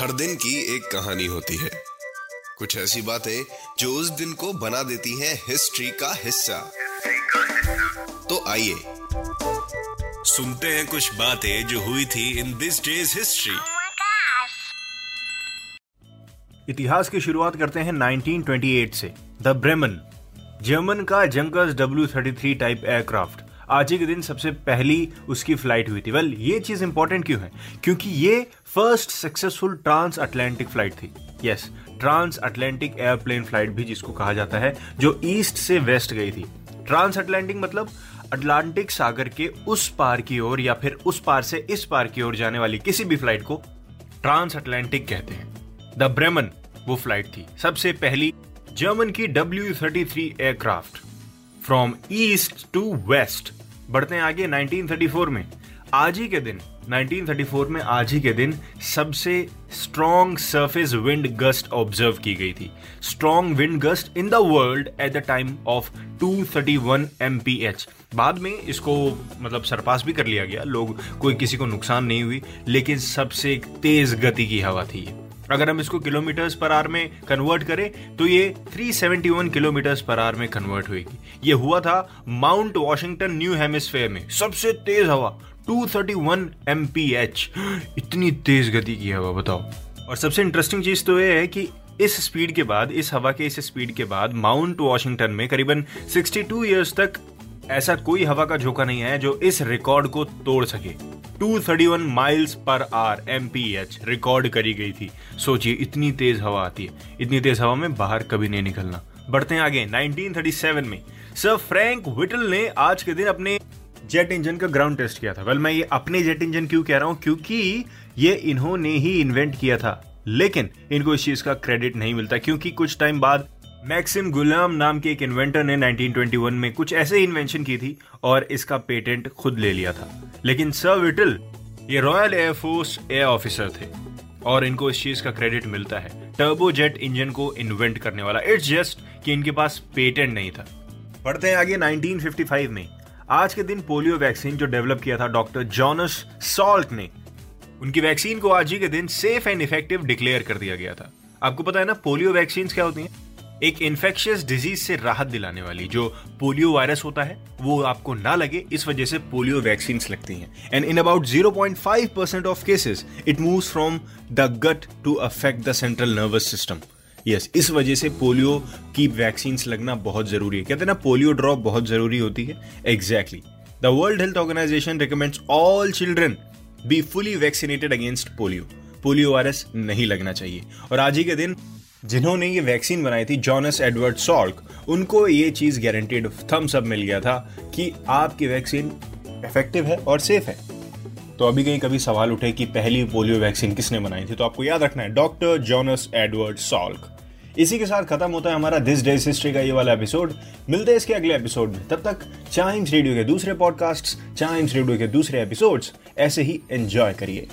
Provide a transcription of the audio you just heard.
हर दिन की एक कहानी होती है। कुछ ऐसी बातें जो उस दिन को बना देती हैं हिस्ट्री का हिस्सा। तो आइए सुनते हैं कुछ बातें जो हुई थी इन दिस डेज़ हिस्ट्री. इतिहास की शुरुआत करते हैं 1928 से। द ब्रेमन जर्मन का जंकर्स W33 टाइप एयरक्राफ्ट आज ही के दिन सबसे पहली उसकी फ़्लाइट हुई थी। वेल ये चीज़ इंपॉर्टेंट क्यों है? क्योंकि ये first successful transatlantic flight थी। Yes transatlantic airplane flight भी जिसको कहा जाता है, जो ईस्ट से वेस्ट गई थी। ट्रांस अटलांटिक मतलब अटलांटिक सागर के उस पार की ओर या फिर उस पार से इस पार की ओर जाने वाली किसी भी फ़्लाइट को ट्रांस अटलांटिक कहते हैं। द ब्रेमन वो फ़्लाइट थी। सबसे पहली जर्मन की W33 aircraft from east to west बढ़ते हैं आगे 1934 में। आज ही के दिन 1934 में आज ही के दिन सबसे strong surface wind gust observe की गई थी। Strong wind gust in the world at the time of 231 mph बाद में इसको मतलब सरपास भी कर लिया गया। लोग, कोई किसी को नुकसान नहीं हुई, लेकिन सबसे तेज गति की हवा थी ये। अगर हम इसको किलोमीटर्स पर आर में कन्वर्ट करें तो ये 371 किलोमीटर्स पर आर में कन्वर्ट होगी ये हुआ था माउंट वॉशिंगटन न्यू हेमिस्फेयर में। सबसे तेज हवा 231 mph इतनी तेज गति की हवा, बताओ। और सबसे इंटरेस्टिंग चीज़ तो ये है कि इस स्पीड के बाद, इस हवा के इस स्पीड के बाद माउंट वॉशिंगटन में करीबन 62 इयर्स तक ऐसा कोई हवा का झोंका नहीं है जो इस रिकॉर्ड को तोड़ सके। 231 miles per are MPH record करी गई थी। सोचिए, इतनी तेज हवा आती है। इतनी तेज हवा में बाहर कभी नहीं निकलना। बढ़ते हैं आगे 1937 में। सर फ्रैंक विटल ने आज के दिन अपने जेट इंजन का ग्राउंड टेस्ट किया था। वेल मैं ये अपने जेट इंजन क्यों कह रहा हूँ? क्योंकि ये इन्होंने ही इन्वेंट किया था। लेकिन इनको इस चीज़ का क्रेडिट नहीं मिलता, क्योंकि कुछ टाइम बाद मैक्सिम गुलाम नाम के एक इन्वेंटर ने 1921 में कुछ ऐसे इन्वेंशन की थी और इसका पेटेंट खुद ले लिया था। लेकिन सर विटल ये Royal Air Force air officer थे और इनको इस चीज़ का क्रेडिट मिलता है। टर्बो जेट इंजन को इन्वेंट करने वाला। इट्स जस्ट कि इनके पास पेटेंट नहीं था। पढ़ते हैं आगे 1955 में। आज के दिन पोलियो वैक्सीन जो डेवलप किया था डॉक्टर जॉनस सॉल्ट ने, उनकी वैक्सीन को आज ही के दिन सेफ़ एंड इफ़ेक्टिव डिक्लेयर कर दिया गया था। आपको पता है ना, पोलियो वैक्सीन क्या होती हैं? एक इन्फेक्शियस डिज़ीज़ से राहत दिलाने वाली जो पोलियो वायरस होता है, वो आपको ना लगे, इस वजह से पोलियो वैक्सीन लगती हैं। And in about 0.5 percent of cases it moves from the gut to affect the central nervous system yes इस वजह से पोलियो की वैक्सीन लगना बहुत ज़रूरी है। कहते हैं ना पोलियो ड्रॉप बहुत ज़रूरी होती है। Exactly the world health organisation recommends all children be fully vaccinated against polio polio virus नहीं लगना चाहिए। और आज ही के दिन जिन्होंने ये वैक्सीन बनाई थी, जॉनस एडवर्ड सॉल्क, उनको ये चीज़ गारंटेड थम्स अप मिल गया था कि आपकी वैक्सीन इफ़ेक्टिव है और सेफ़ है। तो अभी कहीं कभी सवाल उठे कि पहली पोलियो वैक्सीन किसने बनाई थी तो आपको याद रखना है डॉक्टर जॉनस एडवर्ड सॉल्क। इसी के साथ खत्म होता है हमारा दिस डेज़ हिस्ट्री का ये वाला एपिसोड मिलते हैं इसके अगले एपिसोड में। तब तक चाइम्स रेडियो के दूसरे पॉडकास्ट चाइम्स रेडियो के दूसरे एपिसोड्स ऐसे ही एंजॉय करिए।